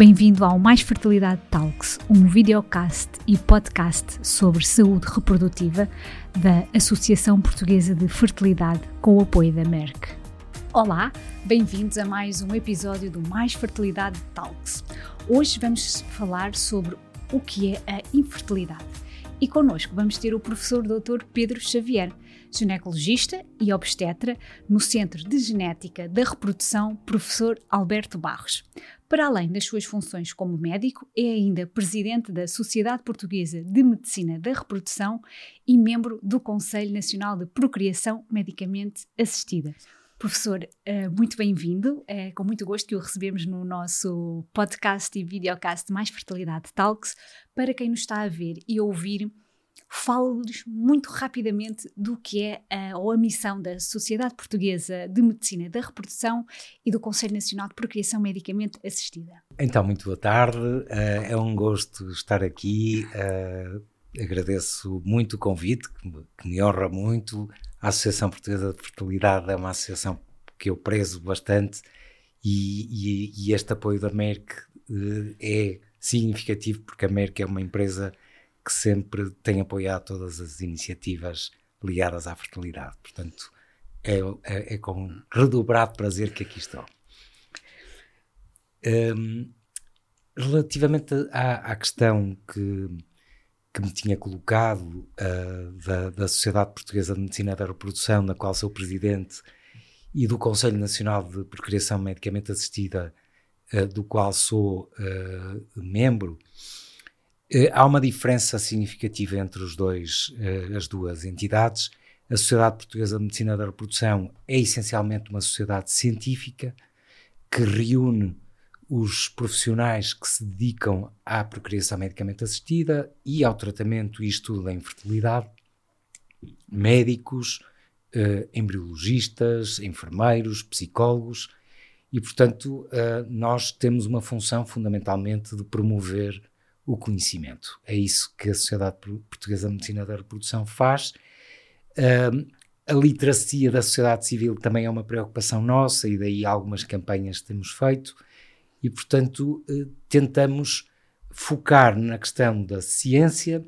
Bem-vindo ao Mais Fertilidade Talks, um videocast e podcast sobre saúde reprodutiva da Associação Portuguesa de Fertilidade com o apoio da Merck. Olá, bem-vindos a mais um episódio do Mais Fertilidade Talks. Hoje vamos falar sobre o que é a infertilidade. E connosco vamos ter o professor Dr. Pedro Xavier, ginecologista e obstetra no Centro de Genética da Reprodução Professor Alberto Barros. Para além das suas funções como médico, é ainda presidente da Sociedade Portuguesa de Medicina da Reprodução e membro do Conselho Nacional de Procriação Medicamente Assistida. Professor, eh, muito bem-vindo. É com muito gosto que o recebemos no nosso podcast e videocast Mais Fertilidade Talks. Para quem nos está a ver e ouvir, falo-lhes muito rapidamente do que é a, ou a missão da Sociedade Portuguesa de Medicina da Reprodução e do Conselho Nacional de Procriação Medicamente Assistida. Então, muito boa tarde, uh, é um gosto estar aqui. Uh, agradeço muito o convite, que me, honra muito. A Associação Portuguesa de Fertilidade é uma associação que eu prezo bastante e, e, e este apoio da Merck é significativo porque a Merck é uma empresa que sempre tem apoiado todas as iniciativas ligadas à fertilidade. Portanto, é, é, é com redobrado prazer que aqui estou. Um, relativamente à, à, questão que, que me tinha colocado uh, da, da, Sociedade Portuguesa de Medicina da Reprodução, na qual sou presidente, e do Conselho Nacional de Procriação Medicamente Assistida, uh, do qual sou uh, membro, há uma diferença significativa entre os dois, eh, as duas entidades. A Sociedade Portuguesa de Medicina da Reprodução é essencialmente uma sociedade científica que reúne os profissionais que se dedicam à procriação medicamente assistida e ao tratamento e estudo da infertilidade, médicos, eh, embriologistas, enfermeiros, psicólogos, e, portanto, nós temos uma função fundamentalmente de promover o conhecimento. É isso que a Sociedade Portuguesa de Medicina da Reprodução faz. a literacia da sociedade civil também é uma preocupação nossa e daí algumas campanhas temos feito e, portanto, uh, tentamos focar na questão da ciência,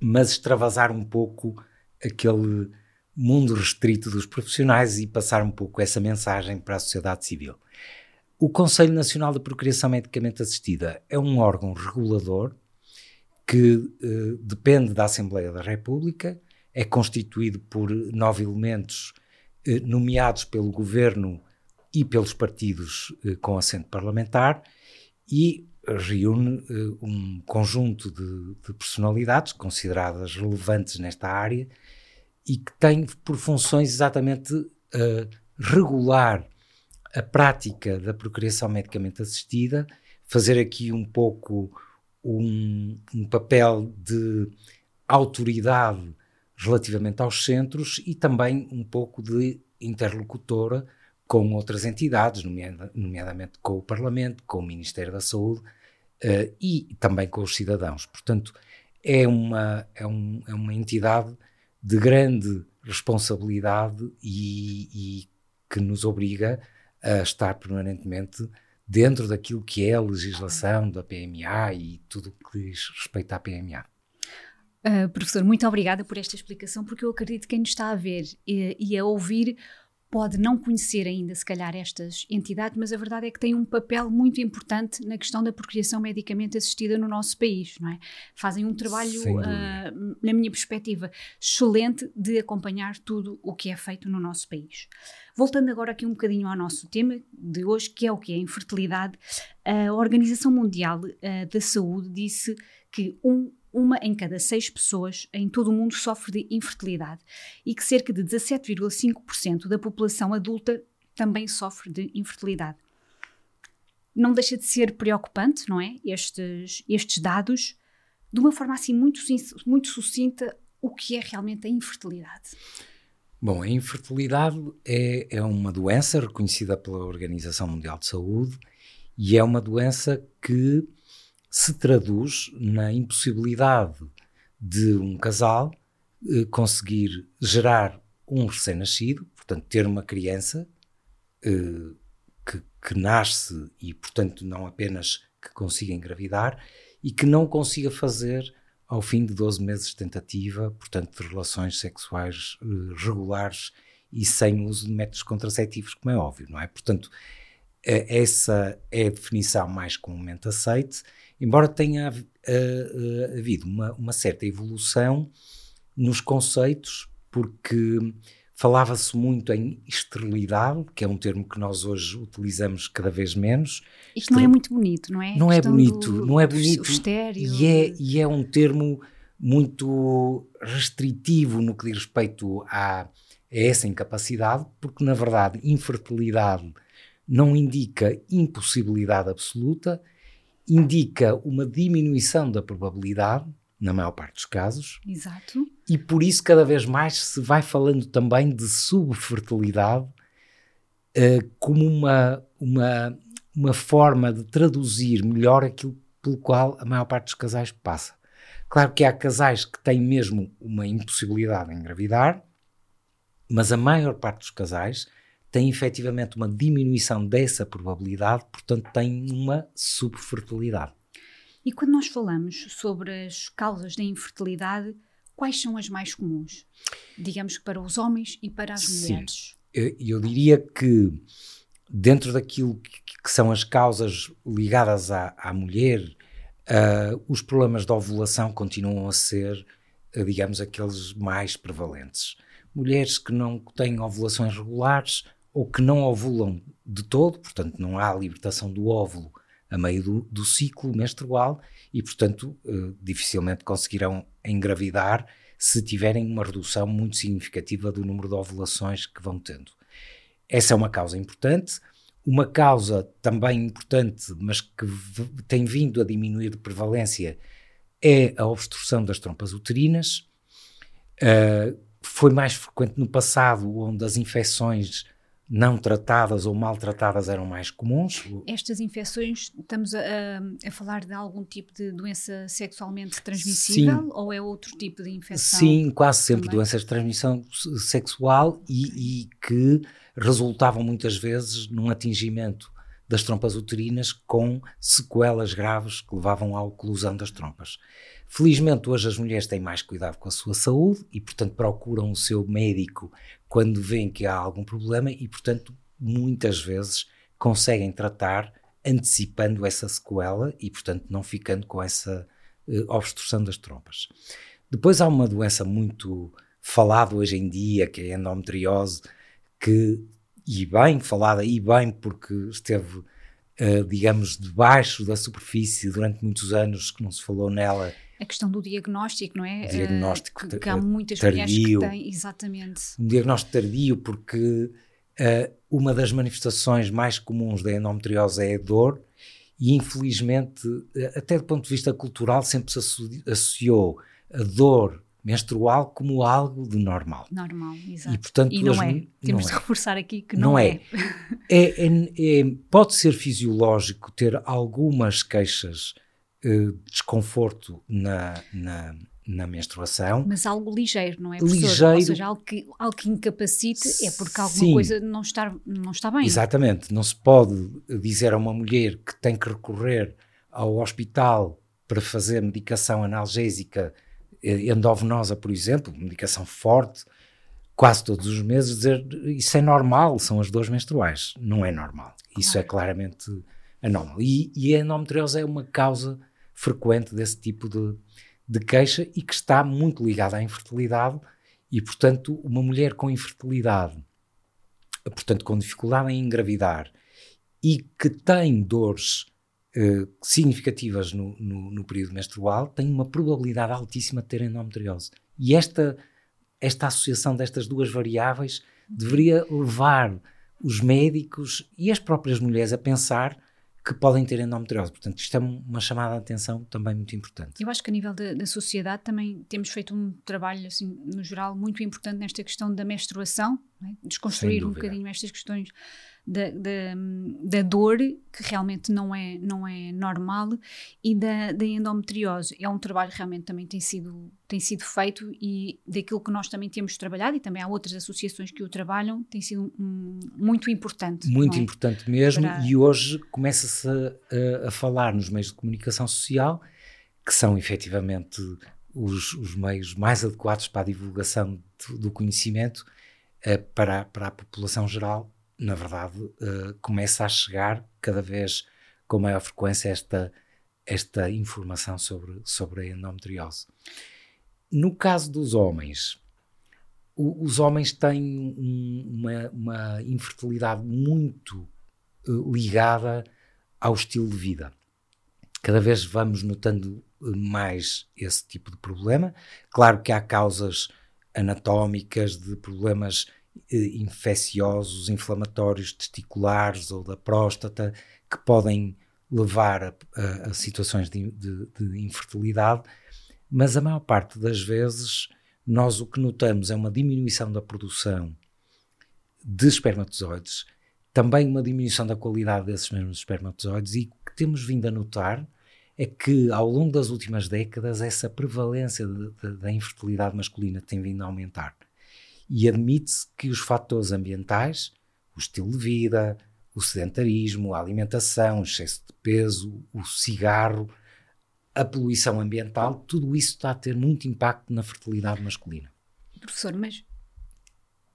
mas extravasar um pouco aquele mundo restrito dos profissionais e passar um pouco essa mensagem para a sociedade civil. O Conselho Nacional de Procriação Medicamente Assistida é um órgão regulador que eh, depende da Assembleia da República, é constituído por nove elementos eh, nomeados pelo governo e pelos partidos eh, com assento parlamentar e reúne um conjunto de, de, personalidades consideradas relevantes nesta área e que tem por funções exatamente regular a prática da procriação medicamente assistida, fazer aqui um pouco um, um papel de autoridade relativamente aos centros e também um pouco de interlocutora com outras entidades, nomeadamente com o Parlamento, com o Ministério da Saúde uh, e também com os cidadãos. Portanto, é uma, é, um, é uma entidade de grande responsabilidade e, e que nos obriga a estar permanentemente dentro daquilo que é a legislação da PMA e tudo o que diz respeito à PMA. Uh, professor, muito obrigada por esta explicação, porque eu acredito que quem nos está a ver e, e a ouvir pode não conhecer ainda, se calhar, estas entidades, mas a verdade é que têm um papel muito importante na questão da procriação medicamente assistida no nosso país, não é? Fazem um trabalho, uh, na minha perspectiva, excelente de acompanhar tudo o que é feito no nosso país. Voltando agora aqui um bocadinho ao nosso tema de hoje, que é o que é a infertilidade, a Organização Mundial uh, da Saúde disse que um uma em cada seis pessoas em todo o mundo sofre de infertilidade e que cerca de 17,5% da população adulta também sofre de infertilidade. Não deixa de ser preocupante, não é? Estes, estes dados, de uma forma assim muito, muito sucinta, o que é realmente a infertilidade? Bom, a infertilidade é, é uma doença reconhecida pela Organização Mundial de Saúde e é uma doença que se traduz na impossibilidade de um casal eh, conseguir gerar um recém-nascido, portanto, ter uma criança eh, que, que, nasce e, portanto, não apenas que consiga engravidar e que não consiga fazer ao fim de 12 meses de tentativa, portanto, de relações sexuais uh, regulares e sem uso de métodos contraceptivos, como é óbvio, não é? Portanto, essa é a definição mais comumente aceite, embora tenha uh, havido uma, uma certa evolução nos conceitos, porque Falava-se muito em esterilidade, que é um termo que nós hoje utilizamos cada vez menos. Isto não é muito bonito, não é? Não é bonito, do, não é bonito. Estéreo. E é, e é um termo muito restritivo no que diz respeito a essa incapacidade, porque na verdade infertilidade não indica impossibilidade absoluta, indica uma diminuição da probabilidade, na maior parte dos casos. Exato. E por isso cada vez mais se vai falando também de subfertilidade uh, como uma, uma, uma forma de traduzir melhor aquilo pelo qual a maior parte dos casais passa. Claro que há casais que têm mesmo uma impossibilidade em engravidar, mas a maior parte dos casais tem efetivamente uma diminuição dessa probabilidade, portanto tem uma subfertilidade. E quando nós falamos sobre as causas da infertilidade, quais são as mais comuns? Digamos que para os homens e para as Sim. mulheres. Eu, eu diria que dentro daquilo que, que são as causas ligadas à, à mulher, uh, os problemas de ovulação continuam a ser, uh, digamos, aqueles mais prevalentes. Mulheres que não têm ovulações regulares ou que não ovulam de todo, portanto, não há libertação do óvulo a meio do, do ciclo menstrual e, portanto, uh, dificilmente conseguirão engravidar se tiverem uma redução muito significativa do número de ovulações que vão tendo. Essa é uma causa importante. Uma causa também importante, mas que tem vindo a diminuir de prevalência, é a obstrução das trompas uterinas. Uh, foi mais frequente no passado, onde as infecções não tratadas ou maltratadas eram mais comuns. Estas infecções, estamos a, a, falar de algum tipo de doença sexualmente transmissível Sim. ou é outro tipo de infecção? Sim, quase sempre também? doenças de transmissão sexual e, e, que resultavam muitas vezes num atingimento das trompas uterinas com sequelas graves que levavam à oclusão das trompas. Felizmente, hoje as mulheres têm mais cuidado com a sua saúde e, portanto, procuram o seu médico quando veem que há algum problema e, portanto, muitas vezes conseguem tratar antecipando essa sequela e, portanto, não ficando com essa uh, obstrução das trompas. Depois há uma doença muito falada hoje em dia, que é a endometriose, que, e bem falada, e bem porque esteve, uh, digamos, debaixo da superfície durante muitos anos que não se falou nela a questão do diagnóstico, não é? Diagnóstico uh, que, que, há muitas tardio, mulheres que têm, exatamente. Um diagnóstico tardio, porque uh, uma das manifestações mais comuns da endometriose é a dor, e infelizmente, eh, até do ponto de vista cultural, sempre se associou a dor menstrual como algo de normal. Normal, exato. E, portanto, e não é. Temos não de é. reforçar aqui que não, não é. É. é. é. é. Pode ser fisiológico ter algumas queixas uh, desconforto na, na, na, menstruação. Mas algo ligeiro, não é? Professor? Ligeiro. Ou seja, algo que, algo que incapacite é porque alguma Sim. coisa não está, não está bem. Exatamente. Não se pode dizer a uma mulher que tem que recorrer ao hospital para fazer medicação analgésica eh, endovenosa, por exemplo, medicação forte, quase todos os meses, dizer isso é normal, são as dores menstruais. Não é normal. Isso é claramente anómalo. E, e a endometriose é uma causa frequente desse tipo de, de queixa e que está muito ligada à infertilidade e, portanto, uma mulher com infertilidade, portanto, com dificuldade em engravidar e que tem dores eh, significativas no, no, no, período menstrual, tem uma probabilidade altíssima de ter endometriose. E esta, esta associação destas duas variáveis deveria levar os médicos e as próprias mulheres a pensar que podem ter endometriose. Portanto, isto é uma chamada de atenção também muito importante. Eu acho que a nível da, da sociedade também temos feito um trabalho, assim, no geral, muito importante nesta questão da menstruação, é? desconstruir um bocadinho estas questões da, da, da, dor, que realmente não é, não é normal, e da, da endometriose. É um trabalho que realmente também tem sido, tem sido feito e daquilo que nós também temos trabalhado, e também há outras associações que o trabalham, tem sido um, muito importante. Muito é? importante mesmo, Para... e hoje começa-se a, a, falar nos meios de comunicação social, que são efetivamente os, os meios mais adequados para a divulgação do, do conhecimento uh, para, para a população geral na verdade, uh, começa a chegar cada vez com maior frequência esta, esta informação sobre, sobre a endometriose. No caso dos homens, o, os homens têm um, uma, uma, infertilidade muito uh, ligada ao estilo de vida. Cada vez vamos notando mais esse tipo de problema. Claro que há causas anatómicas de problemas infecciosos, inflamatórios testiculares ou da próstata, que podem levar a, a, a situações de, de, de, infertilidade, mas a maior parte das vezes nós o que notamos é uma diminuição da produção de espermatozoides, também uma diminuição da qualidade desses mesmos espermatozoides, e o que temos vindo a notar é que ao longo das últimas décadas essa prevalência da infertilidade masculina tem vindo a aumentar e admite-se que os fatores ambientais, o estilo de vida, o sedentarismo, a alimentação, o excesso de peso, o cigarro, a poluição ambiental, tudo isso está a ter muito impacto na fertilidade masculina. Professor, mas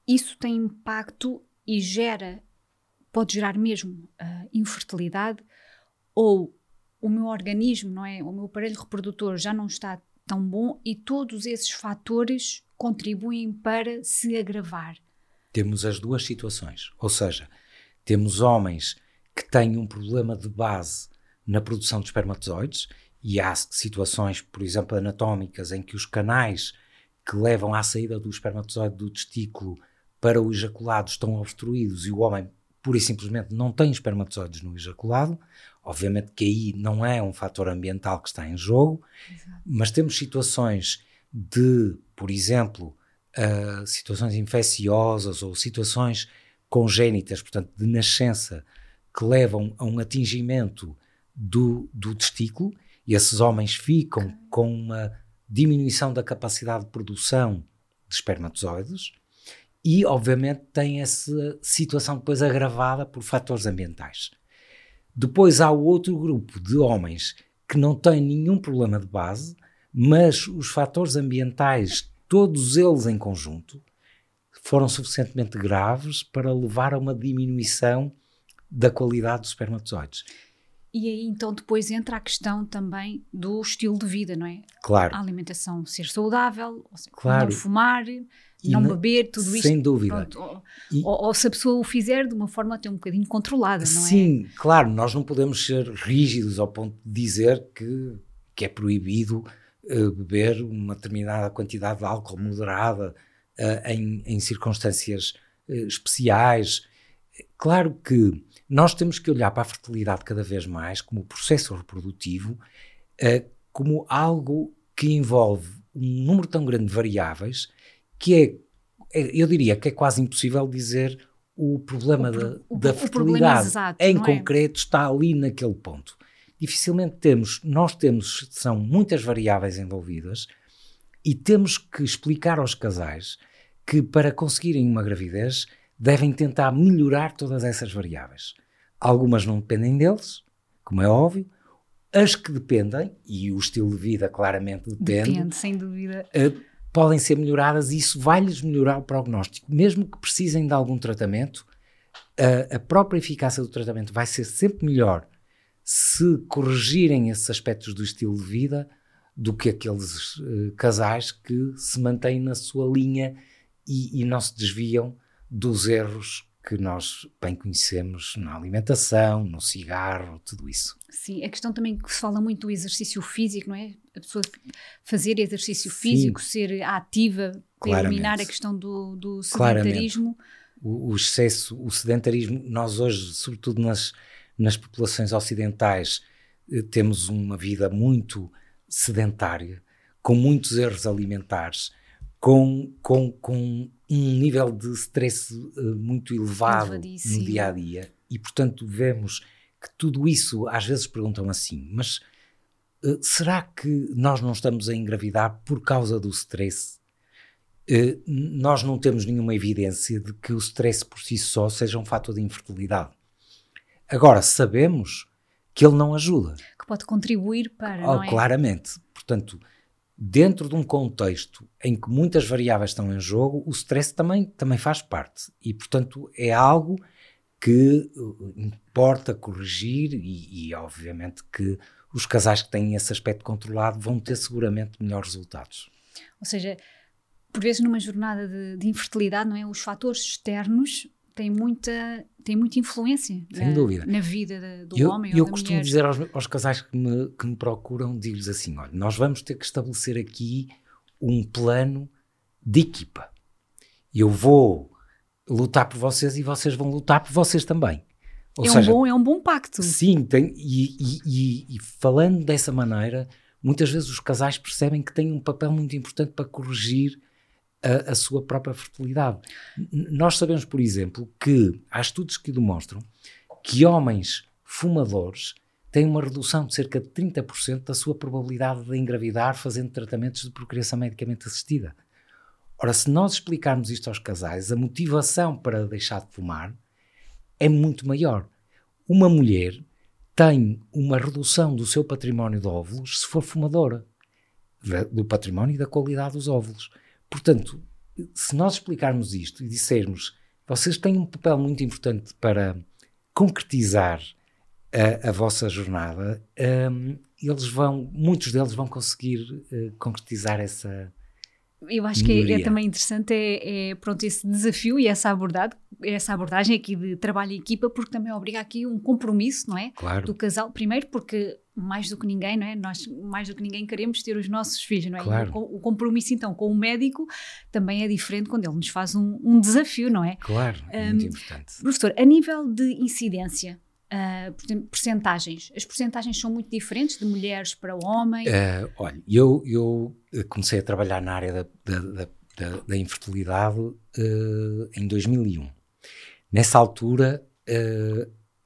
isso tem impacto e gera, pode gerar mesmo uh, infertilidade ou o meu organismo, não é? O meu aparelho reprodutor já não está tão bom e todos esses fatores contribuem para se agravar. Temos as duas situações, ou seja, temos homens que têm um problema de base na produção de espermatozoides e há situações, por exemplo, anatómicas em que os canais que levam à saída do espermatozoide do testículo para o ejaculado estão obstruídos e o homem pura e simplesmente não tem espermatozoides no ejaculado. Obviamente que aí não é um fator ambiental que está em jogo, Exato. mas temos situações de, por exemplo, uh, situações infecciosas ou situações congénitas, portanto, de nascença, que levam a um atingimento do, do testículo, e esses homens ficam com uma diminuição da capacidade de produção de espermatozoides e, obviamente, tem essa situação depois agravada por fatores ambientais. Depois há o outro grupo de homens que não têm nenhum problema de base, mas os fatores ambientais, todos eles em conjunto, foram suficientemente graves para levar a uma diminuição da qualidade dos espermatozoides. E aí então depois entra a questão também do estilo de vida, não é? Claro. A alimentação ser saudável, claro. não fumar, não beber, tudo sem isto. Sem dúvida. Pronto, ou, e, ou, ou, se a pessoa o fizer de uma forma até um bocadinho controlada, não sim, é? Sim, claro, nós não podemos ser rígidos ao ponto de dizer que, que é proibido uh, beber uma determinada quantidade de álcool moderada uh, em, em circunstâncias uh, especiais. Claro que nós temos que olhar para a fertilidade cada vez mais como processo reprodutivo, como algo que envolve um número tão grande de variáveis que é, é eu diria que é quase impossível dizer o problema o, da, o, da fertilidade exato, em é? concreto é? está ali naquele ponto. Dificilmente temos, nós temos, são muitas variáveis envolvidas e temos que explicar aos casais que para conseguirem uma gravidez devem tentar melhorar todas essas variáveis. Algumas não dependem deles, como é óbvio, as que dependem, e o estilo de vida claramente depende. Depende, sem dúvida. Podem ser melhoradas e isso vai-lhes melhorar o prognóstico. Mesmo que precisem de algum tratamento, a, a própria eficácia do tratamento vai ser sempre melhor se corrigirem esses aspectos do estilo de vida do que aqueles uh, casais que se mantêm na sua linha e, e não se desviam dos erros que nós bem conhecemos na alimentação, no cigarro, tudo isso. Sim, a questão também que se fala muito do exercício físico, não é? A pessoa fazer exercício físico, Sim. ser ativa, para eliminar a questão do, do sedentarismo. O, o, excesso, o sedentarismo, nós hoje, sobretudo nas, nas populações ocidentais, eh, temos uma vida muito sedentária, com muitos erros alimentares, com, com, com um nível de stress uh, muito elevado no dia a dia e, portanto, vemos que tudo isso, às vezes perguntam assim, mas será que nós não estamos a engravidar por causa do stress? Uh, nós não temos nenhuma evidência de que o stress por si só seja um fator de infertilidade. Agora, sabemos que ele não ajuda. Que pode contribuir para. Oh, é? Claramente. Portanto, dentro de um contexto em que muitas variáveis estão em jogo, o stress também, também faz parte. E, portanto, é algo que uh, importa corrigir e, e, obviamente, que os casais que têm esse aspecto controlado vão ter seguramente melhores resultados. Ou seja, por vezes numa jornada de, de infertilidade, não é? Os fatores externos têm muita, têm muita influência Sem na, dúvida. na vida de, do eu, homem eu ou costumo mulher. dizer aos, aos casais que me, que me procuram, digo-lhes assim, olha, nós vamos ter que estabelecer aqui um plano de equipa. Eu vou lutar por vocês e vocês vão lutar por vocês também. Ou é, seja, um bom, é um bom pacto. Sim, tem, e, e, e, e, falando dessa maneira, muitas vezes os casais percebem que têm um papel muito importante para corrigir a, a sua própria fertilidade. Nós sabemos, por exemplo, que há estudos que demonstram que homens fumadores têm uma redução de cerca de 30% da sua probabilidade de engravidar fazendo tratamentos de procriação medicamente assistida. Ora, se nós explicarmos isto aos casais, a motivação para deixar de fumar é muito maior. Uma mulher tem uma redução do seu património de óvulos se for fumadora, do património e da qualidade dos óvulos. Portanto, se nós explicarmos isto e dissermos vocês têm um papel muito importante para concretizar a, a vossa jornada, um, eles vão, muitos deles vão conseguir uh, concretizar essa, eu acho que é, é, também interessante é, é, pronto, esse desafio e essa abordagem, essa abordagem aqui de trabalho em equipa, porque também obriga aqui um compromisso, não é? Claro. Do casal, primeiro porque mais do que ninguém, não é? Nós mais do que ninguém queremos ter os nossos filhos, não é? Claro. O, o, compromisso então com o médico também é diferente quando ele nos faz um, um desafio, não é? Claro, um, muito importante. Professor, a nível de incidência, Uh, porcentagens. As porcentagens são muito diferentes de mulheres para homem? Uh, olha, eu, eu comecei a trabalhar na área da, da, da, da infertilidade uh, em 2001. Nessa altura,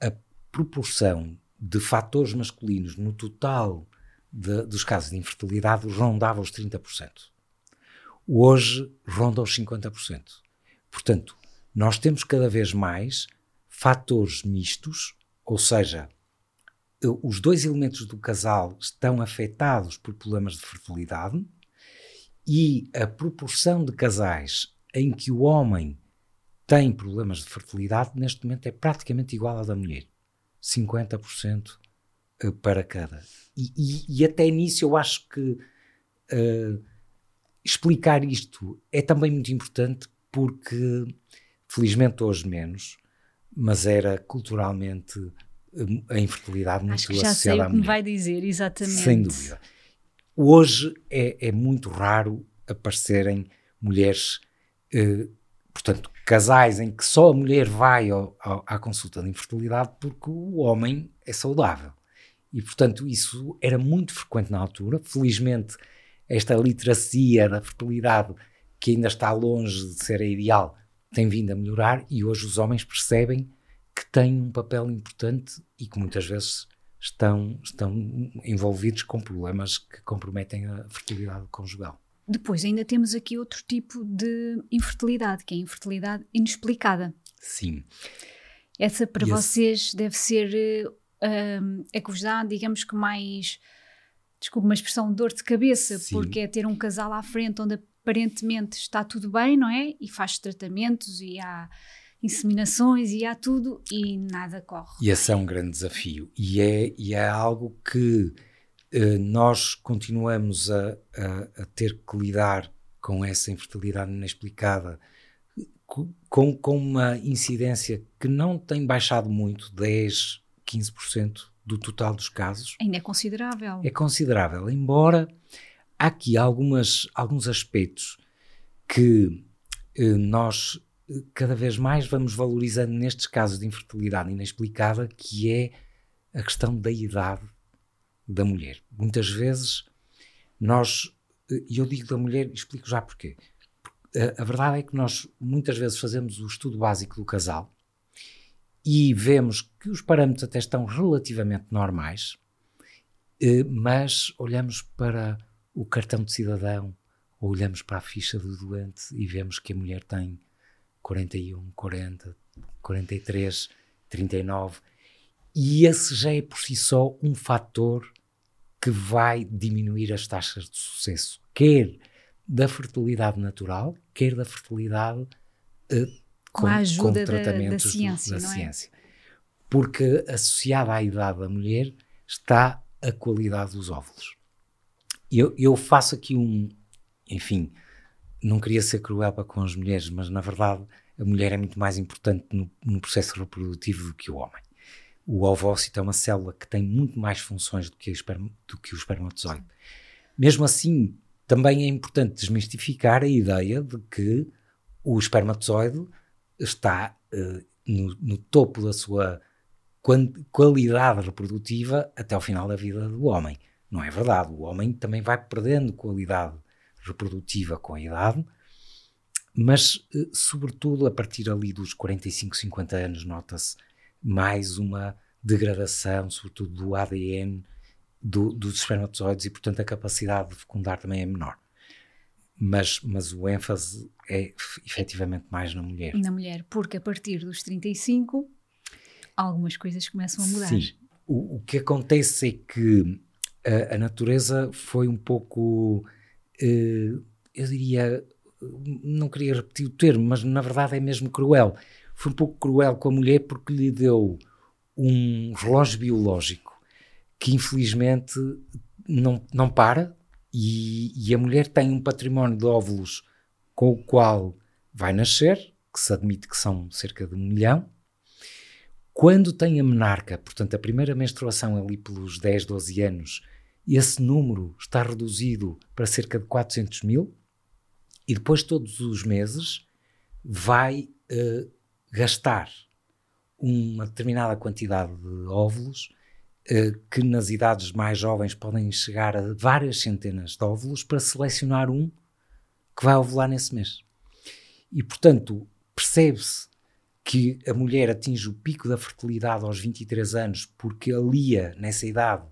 a proporção de fatores masculinos no total de, dos casos de infertilidade rondava os 30%. Hoje ronda os 50%. Portanto, nós temos cada vez mais fatores mistos ou seja, os dois elementos do casal estão afetados por problemas de fertilidade e a proporção de casais em que o homem tem problemas de fertilidade neste momento é praticamente igual à da mulher. 50% eh, para cada. E, e, e, até nisso eu acho que uh, explicar isto é também muito importante porque, felizmente hoje menos, mas era culturalmente hum, a infertilidade muito Acho que já sei o que me vai dizer, exatamente. Sem dúvida. Hoje é, é muito raro aparecerem mulheres, eh, portanto, casais em que só a mulher vai ao, ao, à consulta de infertilidade porque o homem é saudável. E, portanto, isso era muito frequente na altura. Felizmente, esta literacia da fertilidade, que ainda está longe de ser a ideal, tem vindo a melhorar e hoje os homens percebem que têm um papel importante e que muitas vezes estão, estão envolvidos com problemas que comprometem a fertilidade conjugal. Depois ainda temos aqui outro tipo de infertilidade, que é a infertilidade inexplicada. Sim. Essa para e vocês esse... deve ser uh, é que vos dá, digamos que mais, desculpe uma expressão, dor de cabeça, Sim. porque é ter um casal à frente onde aparentemente está tudo bem, não é? E faz tratamentos e há inseminações e há tudo e nada corre. E esse é um grande desafio e é, e é algo que eh, nós continuamos a, a, a, ter que lidar com essa infertilidade inexplicada com, com uma incidência que não tem baixado muito, 10, 15% do total dos casos. Ainda é considerável. É considerável, embora há aqui algumas, alguns aspectos que eh, nós eh, cada vez mais vamos valorizando nestes casos de infertilidade inexplicada, que é a questão da idade da mulher. Muitas vezes nós, e eu digo da mulher, explico já porquê. a, a verdade é que nós muitas vezes fazemos o estudo básico do casal e vemos que os parâmetros até estão relativamente normais, eh, mas olhamos para o cartão de cidadão, ou olhamos para a ficha do doente e vemos que a mulher tem 41, 40, 43, 39, e esse já é por si só um fator que vai diminuir as taxas de sucesso, quer da fertilidade natural, quer da fertilidade uh, com, com, a ajuda com tratamentos da, da ciência. Do, da é? ciência. Porque associada à idade da mulher está a qualidade dos óvulos. Eu, eu faço aqui um, enfim, não queria ser cruel para com as mulheres, mas na verdade a mulher é muito mais importante no, no processo reprodutivo do que o homem. O ovócito é uma célula que tem muito mais funções do que, do que o espermatozoide. Mesmo assim, também é importante desmistificar a ideia de que o espermatozoide está uh, no, no, topo da sua qualidade reprodutiva até ao final da vida do homem. Não é verdade. O homem também vai perdendo qualidade reprodutiva com a idade, mas, eh, sobretudo, a partir ali dos 45, 50 anos, nota-se mais uma degradação, sobretudo do ADN do, dos espermatozoides e, portanto, a capacidade de fecundar também é menor. Mas, mas o ênfase é efetivamente mais na mulher. Na mulher, porque a partir dos 35 algumas coisas começam a mudar. Sim. O, o que acontece é que a, natureza foi um pouco, uh, eu diria, não queria repetir o termo, mas na verdade é mesmo cruel. Foi um pouco cruel com a mulher porque lhe deu um relógio biológico que infelizmente não, não para e, e, a mulher tem um património de óvulos com o qual vai nascer, que se admite que são cerca de um milhão. Quando tem a menarca, portanto a primeira menstruação ali pelos 10, 12 anos, esse número está reduzido para cerca de 400 mil e depois todos os meses vai uh, gastar uma determinada quantidade de óvulos, eh, que nas idades mais jovens podem chegar a várias centenas de óvulos, para selecionar um que vai ovular nesse mês. E, portanto, percebe-se que a mulher atinge o pico da fertilidade aos 23 anos porque alia, nessa idade,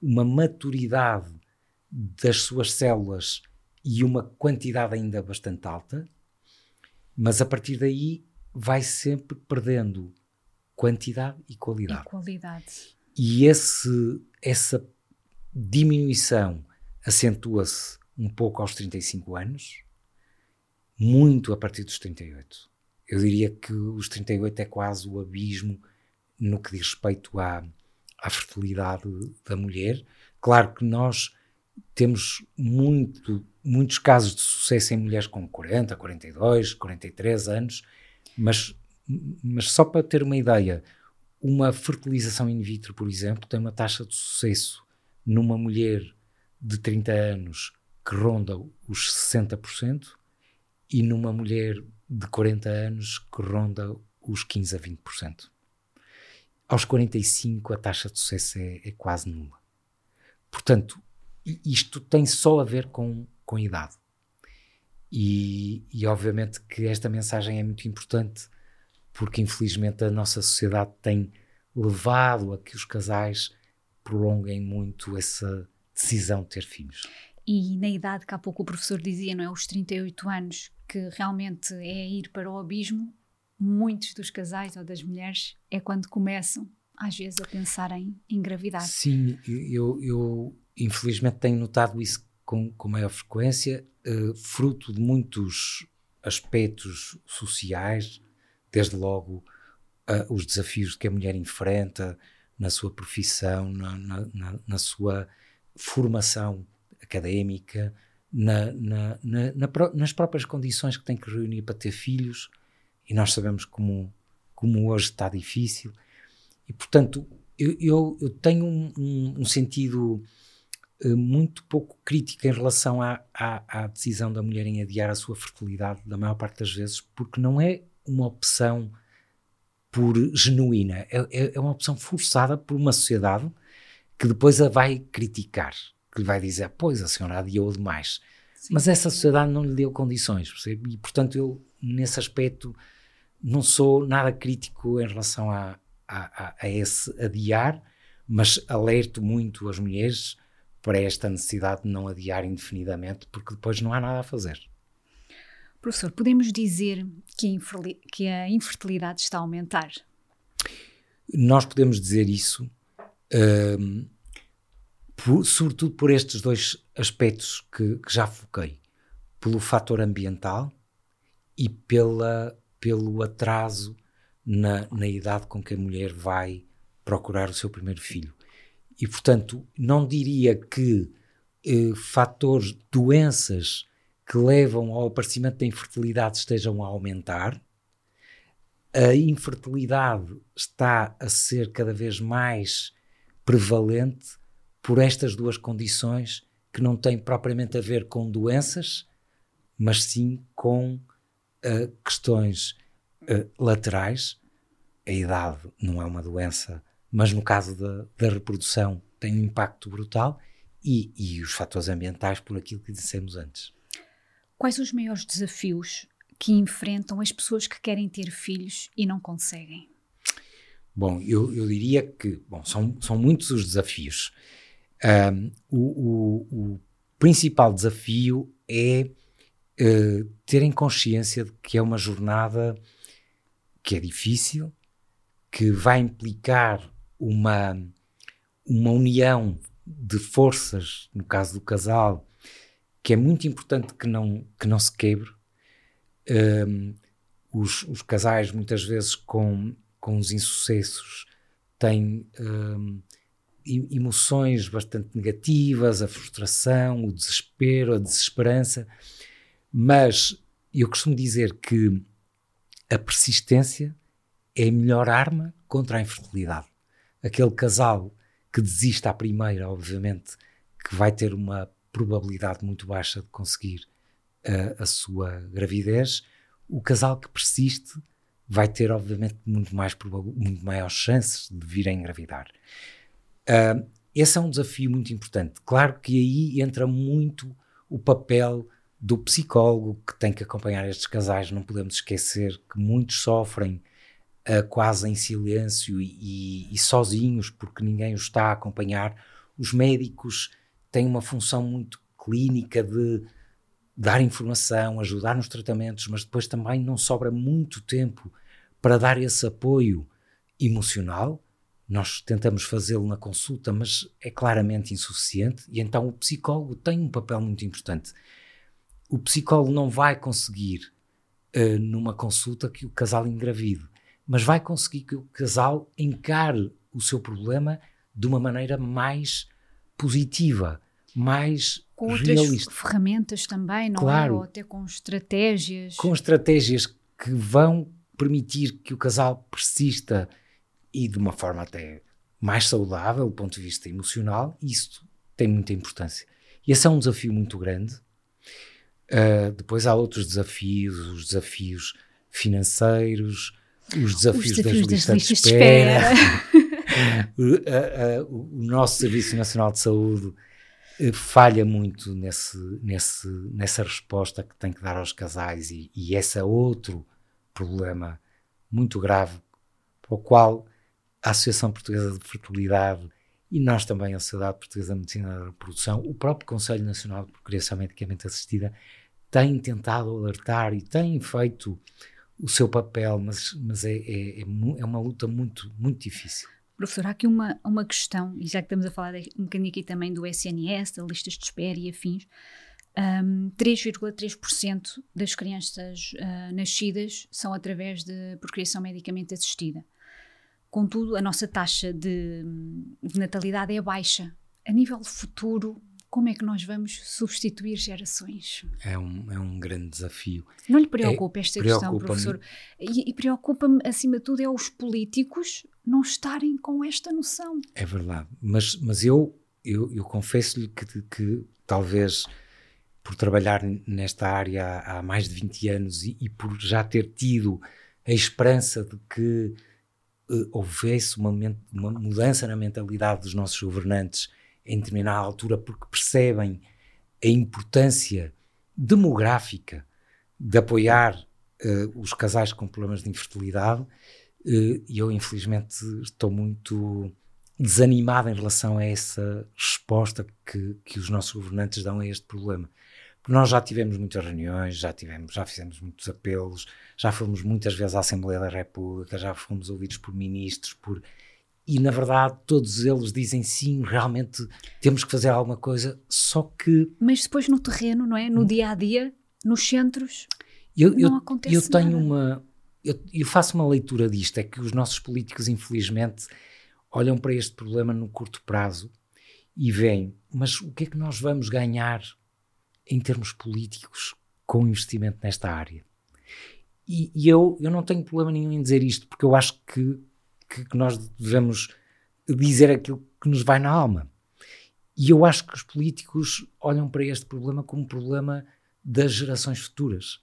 uma maturidade das suas células e uma quantidade ainda bastante alta, mas a partir daí vai sempre perdendo quantidade e qualidade. E qualidade. E esse, essa diminuição acentua-se um pouco aos 35 anos, muito a partir dos 38. Eu diria que os 38 é quase o abismo no que diz respeito à, à fertilidade da mulher. Claro que nós temos muito, muitos casos de sucesso em mulheres com 40, 42, 43 anos, mas mas só para ter uma ideia, uma fertilização in vitro, por exemplo, tem uma taxa de sucesso numa mulher de 30 anos que ronda os 60% e numa mulher de 40 anos que ronda os 15 a 20%. Aos 45 a taxa de sucesso é, é quase nula. Portanto, isto tem só a ver com, com idade. E, e obviamente que esta mensagem é muito importante porque infelizmente a nossa sociedade tem levado a que os casais prolonguem muito essa decisão de ter filhos. E na idade que há pouco o professor dizia, não é? Os 38 anos, que realmente é ir para o abismo, muitos dos casais ou das mulheres é quando começam, às vezes, a pensar em engravidar. Sim, eu, eu infelizmente tenho notado isso com, com maior frequência, uh, fruto de muitos aspectos sociais, desde logo uh, os desafios que a mulher enfrenta na sua profissão, na, na, na, na sua formação académica, na, nas próprias condições que tem que reunir para ter filhos, e nós sabemos como, como hoje está difícil. E, portanto, eu, eu, eu tenho um, um, um sentido uh, muito pouco crítico em relação à, à, à, decisão da mulher em adiar a sua fertilidade, da maior parte das vezes, porque não é uma opção por genuína, é, é, é uma opção forçada por uma sociedade que depois a vai criticar, que lhe vai dizer, pois a senhora adiou demais. Sim. Mas essa sociedade não lhe deu condições, percebe? E, portanto, eu, nesse aspecto, não sou nada crítico em relação a, a, a, a esse adiar, mas alerto muito as mulheres para esta necessidade de não adiar indefinidamente, porque depois não há nada a fazer. Professor, podemos dizer que a, que a infertilidade está a aumentar? Nós podemos dizer isso, um, por, sobretudo por estes dois aspectos que, que, já foquei: pelo fator ambiental e pela, pelo atraso na, na idade com que a mulher vai procurar o seu primeiro filho. E, portanto, não diria que eh, fatores, doenças que levam ao aparecimento da infertilidade estejam a aumentar. A infertilidade está a ser cada vez mais prevalente por estas duas condições que não têm propriamente a ver com doenças, mas sim com uh, questões uh, laterais. A idade não é uma doença, mas no caso da, da reprodução tem um impacto brutal e, e os fatores ambientais por aquilo que dissemos antes. Quais os maiores desafios que enfrentam as pessoas que querem ter filhos e não conseguem? Bom, eu, eu diria que bom, são, são muitos os desafios. Um, o, o, o, principal desafio é uh, terem consciência de que é uma jornada que é difícil, que vai implicar uma, uma união de forças, no caso do casal, que é muito importante que não, que não se quebre. Um, os, os, casais, muitas vezes, com, com os insucessos, têm um, emoções bastante negativas, a frustração, o desespero, a desesperança, mas eu costumo dizer que a persistência é a melhor arma contra a infertilidade. Aquele casal que desiste à primeira, obviamente, que vai ter uma probabilidade muito baixa de conseguir uh, a sua gravidez, o casal que persiste vai ter, obviamente, muito, mais muito maiores chances de vir a engravidar. Uh, esse é um desafio muito importante. Claro que aí entra muito o papel do psicólogo que tem que acompanhar estes casais. Não podemos esquecer que muitos sofrem uh, quase em silêncio e, e, e, sozinhos porque ninguém os está a acompanhar. Os médicos tem uma função muito clínica de dar informação, ajudar nos tratamentos, mas depois também não sobra muito tempo para dar esse apoio emocional. Nós tentamos fazê-lo na consulta, mas é claramente insuficiente, e então o psicólogo tem um papel muito importante. O psicólogo não vai conseguir, uh, numa consulta, que o casal engravide, mas vai conseguir que o casal encare o seu problema de uma maneira mais positiva, mais com outras realista. ferramentas também, não é? claro, é? Ou até com estratégias. Com estratégias que vão permitir que o casal persista e de uma forma até mais saudável do ponto de vista emocional, isso tem muita importância. E esse é um desafio muito grande. Uh, depois há outros desafios, os desafios financeiros, os desafios, os desafios das, das listas, de espera. De espera. o, o, nosso Serviço Nacional de Saúde eh, falha muito nesse, nesse, nessa resposta que tem que dar aos casais e, e esse é outro problema muito grave para o qual a Associação Portuguesa de Fertilidade e nós também, a Sociedade Portuguesa de Medicina da Reprodução, o próprio Conselho Nacional de Procriação Medicamente Assistida, têm tentado alertar e têm feito o seu papel, mas, mas é, é, é, é uma luta muito, muito difícil. Professor, há aqui uma, uma questão, e já que estamos a falar um bocadinho aqui também do SNS, das listas de espera e afins, um, 3,3% das crianças uh, nascidas são através de procriação medicamente assistida. Contudo, a nossa taxa de, de natalidade é baixa. A nível futuro, como é que nós vamos substituir gerações? É um, é um grande desafio. Não lhe preocupa é, esta questão, professor? E, e preocupa-me, acima de tudo, é os políticos não estarem com esta noção. É verdade, mas, mas eu, eu, eu confesso-lhe que, que talvez por trabalhar nesta área há, há mais de 20 anos e, e, por já ter tido a esperança de que uh, houvesse uma, uma mudança na mentalidade dos nossos governantes em determinada altura porque percebem a importância demográfica de apoiar uh, os casais com problemas de infertilidade uh, e eu infelizmente estou muito desanimado em relação a essa resposta que, que os nossos governantes dão a este problema. Nós já tivemos muitas reuniões, já tivemos, já fizemos muitos apelos, já fomos muitas vezes à Assembleia da República, já fomos ouvidos por ministros, por e na verdade todos eles dizem sim, realmente temos que fazer alguma coisa, só que. Mas depois no terreno, não é? No dia a dia, nos centros, eu, não eu, acontece eu tenho nada. uma. Eu, eu, faço uma leitura disto, é que os nossos políticos, infelizmente, olham para este problema no curto prazo e veem, mas o que é que nós vamos ganhar em termos políticos com investimento nesta área? E, e eu, eu não tenho problema nenhum em dizer isto, porque eu acho que que, que nós devemos dizer aquilo que nos vai na alma. E eu acho que os políticos olham para este problema como um problema das gerações futuras.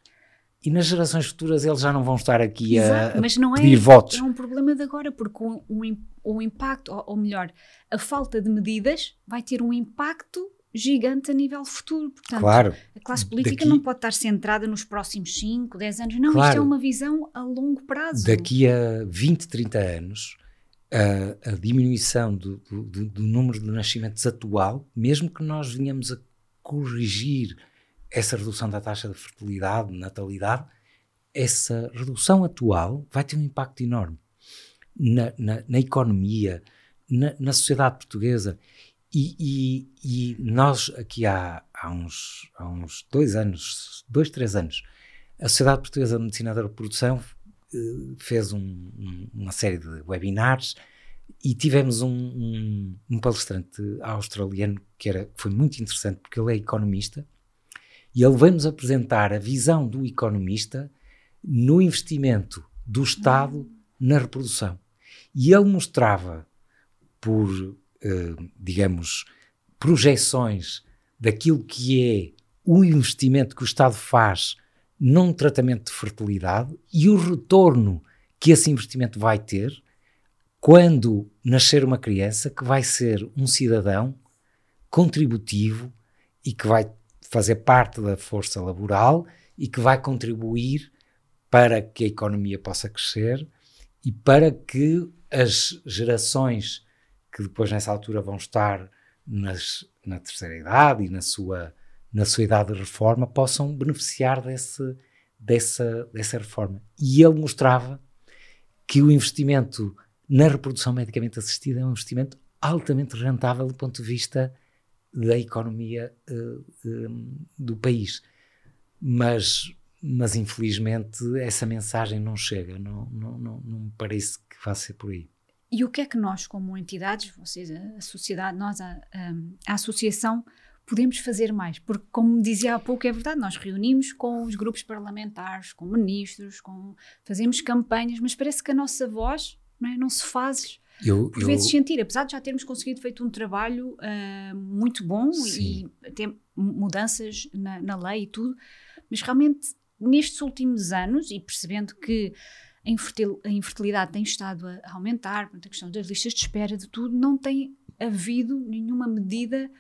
E nas gerações futuras eles já não vão estar aqui Exato, a, a mas não pedir é, votos. É um problema de agora, porque o, o, o impacto, ou, ou, melhor, a falta de medidas vai ter um impacto gigante a nível futuro. Portanto, claro. a classe política daqui, não pode estar centrada nos próximos 5, 10 anos. Não, claro, isto é uma visão a longo prazo. Daqui a 20, 30 anos, a, a diminuição do, do, do, número de nascimentos atual, mesmo que nós venhamos a corrigir essa redução da taxa de fertilidade, natalidade, essa redução atual vai ter um impacto enorme na, na, na economia, na, na sociedade portuguesa e, e, e, nós, aqui há, há, uns, há uns dois anos, dois, três anos, a Sociedade Portuguesa de Medicina da Reprodução uh, fez um, um, uma série de webinars e tivemos um, um, um palestrante australiano que era, foi muito interessante porque ele é economista e ele veio-nos apresentar a visão do economista no investimento do Estado na reprodução. E ele mostrava por eh, digamos, projeções daquilo que é o investimento que o Estado faz num tratamento de fertilidade e o retorno que esse investimento vai ter quando nascer uma criança que vai ser um cidadão contributivo e que vai fazer parte da força laboral e que vai contribuir para que a economia possa crescer e para que as gerações que depois nessa altura vão estar nas, na terceira idade e na sua, na sua idade de reforma, possam beneficiar desse, dessa, dessa reforma. E ele mostrava que o investimento na reprodução medicamente assistida é um investimento altamente rentável do ponto de vista da economia uh, do país. Mas, mas um, essa mensagem não chega, não, não, não, não me parece que vá ser por aí. E o que é que nós, como entidades, vocês, a, sociedade, nós, a, a, a, associação, podemos fazer mais? Porque, como dizia há pouco, é verdade, nós reunimos com os grupos parlamentares, com ministros, com, fazemos campanhas, mas parece que a nossa voz não, é, não se faz eu, por eu... vezes sentir, apesar de já termos conseguido feito um trabalho uh, muito bom Sim. e até mudanças na, na lei e tudo, mas realmente nestes últimos anos, e percebendo que a infertilidade tem estado a aumentar, a questão das listas de espera, de tudo, não tem havido nenhuma medida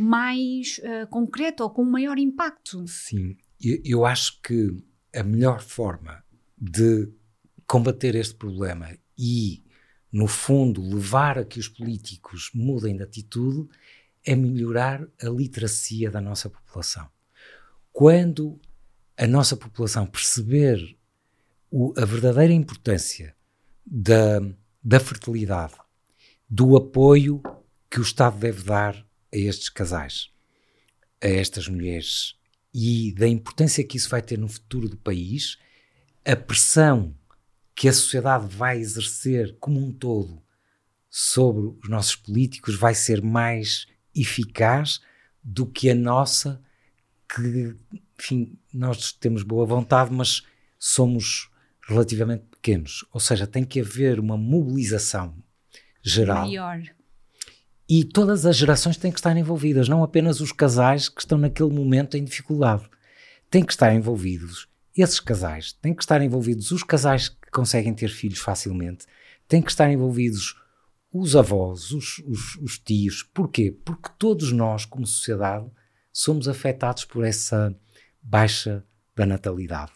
mais uh, concreta ou com maior impacto. Sim, eu, eu acho que a melhor forma de combater este problema e, no fundo, levar a que os políticos mudem de atitude é melhorar a literacia da nossa população. Quando a nossa população perceber o, a verdadeira importância da, da fertilidade, do apoio que o Estado deve dar a estes casais, a estas mulheres e da importância que isso vai ter no futuro do país, a pressão que a sociedade vai exercer como um todo sobre os nossos políticos vai ser mais eficaz do que a nossa, que, enfim, nós temos boa vontade, mas somos relativamente pequenos. Ou seja, tem que haver uma mobilização geral. Maior. E todas as gerações têm que estar envolvidas, não apenas os casais que estão naquele momento em dificuldade. Têm que estar envolvidos esses casais, têm que estar envolvidos os casais que conseguem ter filhos facilmente, têm que estar envolvidos os avós, os, os, os tios. Porquê? Porque todos nós, como sociedade, somos afetados por essa baixa da natalidade.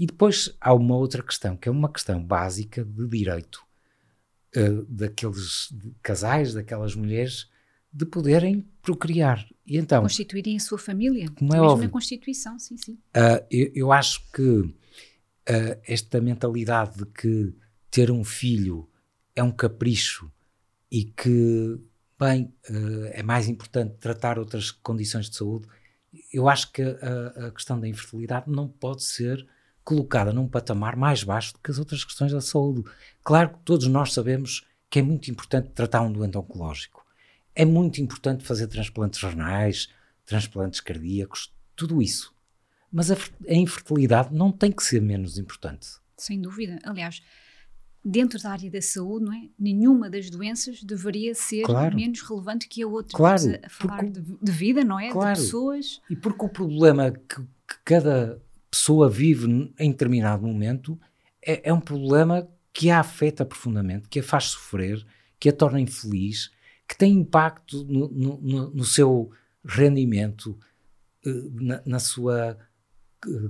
E depois há uma outra questão, que é uma questão básica de direito uh, daqueles casais, daquelas mulheres, de poderem procriar. E então, Constituírem a sua família, como é mesmo óbvio, na Constituição, sim, sim. Uh, eu, eu, acho que uh, esta mentalidade de que ter um filho é um capricho e que, bem, uh, é mais importante tratar outras condições de saúde, eu acho que a, a, questão da infertilidade não pode ser colocada num patamar mais baixo do que as outras questões da saúde. Claro que todos nós sabemos que é muito importante tratar um doente oncológico. É muito importante fazer transplantes renais, transplantes cardíacos, tudo isso. Mas a, a infertilidade não tem que ser menos importante. Sem dúvida. Aliás, dentro da área da saúde, não é? Nenhuma das doenças deveria ser claro. menos relevante que a outra. Claro. A, falar de, de, vida, não é? Claro. De pessoas. E porque o problema que, que cada pessoa vive em determinado momento é, é, um problema que a afeta profundamente, que a faz sofrer, que a torna infeliz, que tem impacto no, no, no seu rendimento, eh, na, na sua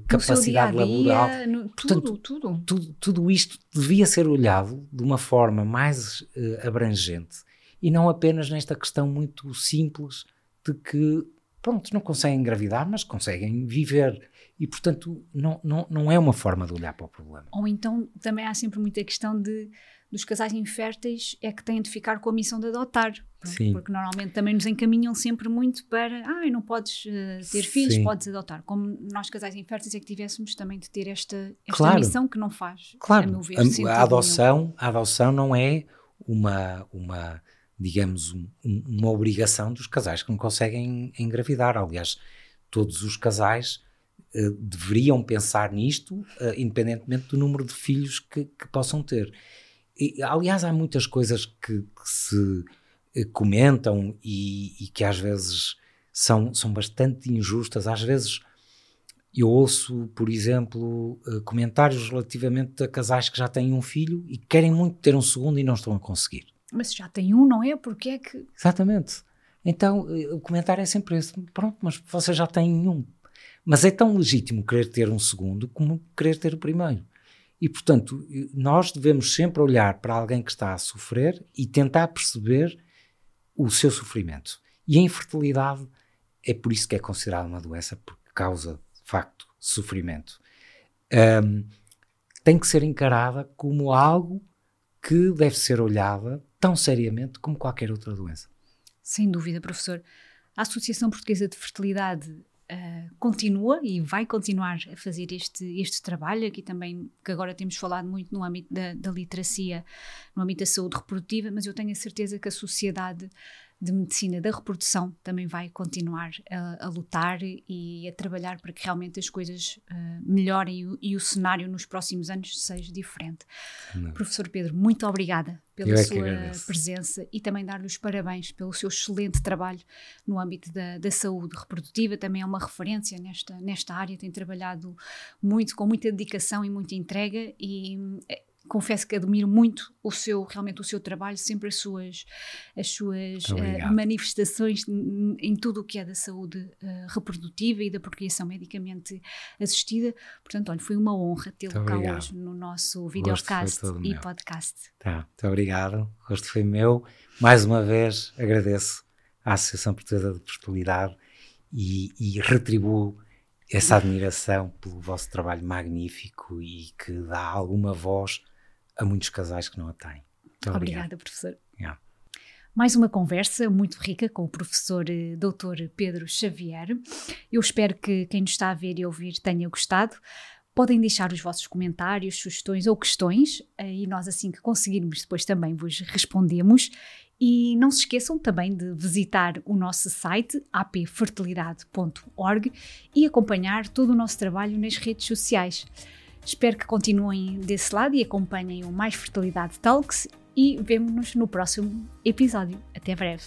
capacidade dia -dia, laboral. No, Portanto, tudo, tudo, tudo, tudo. isto devia ser olhado de uma forma mais uh, abrangente e não apenas nesta questão muito simples de que, pronto, não conseguem engravidar, mas conseguem viver. E, portanto, não, não, não é uma forma de olhar para o problema. Ou então também há sempre muita questão de dos casais inférteis é que têm de ficar com a missão de adotar. Sim. Porque normalmente também nos encaminham sempre muito para ah, não podes uh, ter filhos, Sim. podes adotar. Como nós, casais inférteis, é que tivéssemos também de ter esta, esta Claro. missão que não faz. Claro, a ver, a, a adoção, a adoção não é uma, uma digamos, um- uma obrigação dos casais que não conseguem engravidar. Aliás, todos os casais eh, deveriam pensar nisto, eh, independentemente do número de filhos que, que possam ter. E, aliás, há muitas coisas que, que se eh, comentam e, e que às vezes são, são bastante injustas. Às vezes eu ouço, por exemplo, comentários relativamente a casais que já têm um filho e que querem muito ter um segundo e não estão a conseguir. Mas se já tem um, não é? Porque é que. Exatamente. Então o comentário é sempre esse: pronto, mas você já tem um. Mas é tão legítimo querer ter um segundo como querer ter o primeiro. E, portanto, nós devemos sempre olhar para alguém que está a sofrer e tentar perceber o seu sofrimento. E a infertilidade é por isso que é considerada uma doença, porque causa, de facto, sofrimento. Ahm, tem que ser encarada como algo que deve ser olhada tão seriamente como qualquer outra doença. Sem dúvida, professor. A Associação Portuguesa de Fertilidade ah, continua e vai continuar a fazer este, este trabalho. Aqui também, que agora temos falado muito no âmbito da, da literacia, no âmbito da saúde reprodutiva, mas eu tenho a certeza que a sociedade de medicina da reprodução também vai continuar a, a lutar e a trabalhar para que realmente as coisas ah, melhorem e o, e o cenário nos próximos anos seja diferente. Não. Professor Pedro, muito obrigada pela Eu é sua agradeço. presença e também dar-lhe os parabéns pelo seu excelente trabalho no âmbito da, da saúde reprodutiva. Também é uma referência nesta, nesta área, tem trabalhado muito, com muita dedicação e muita entrega e eh, confesso que admiro muito o seu, realmente o seu trabalho, sempre as suas, as suas obrigado. manifestações em tudo o que é da saúde eh, reprodutiva e da procriação medicamente assistida. Portanto, olha, foi uma honra tê-lo cá obrigado. hoje no nosso videocast e meu. podcast. Tá, muito obrigado. O gosto foi meu. Mais uma vez agradeço à Associação Portuguesa de Fertilidade e, e retribuo essa admiração pelo vosso trabalho magnífico e que dá alguma voz a muitos casais que não a têm. Muito obrigado. Obrigada, professor. Yeah. Mais uma conversa muito rica com o professor eh, Dr. Pedro Xavier. Eu espero que quem nos está a ver e ouvir tenha gostado. Podem deixar os vossos comentários, sugestões ou questões eh, e nós, assim que conseguirmos, depois também vos respondemos. E não se esqueçam também de visitar o nosso site apfertilidade.org e acompanhar todo o nosso trabalho nas redes sociais. Espero que continuem desse lado e acompanhem o Mais Fertilidade Talks e vemo-nos no próximo episódio. Até breve.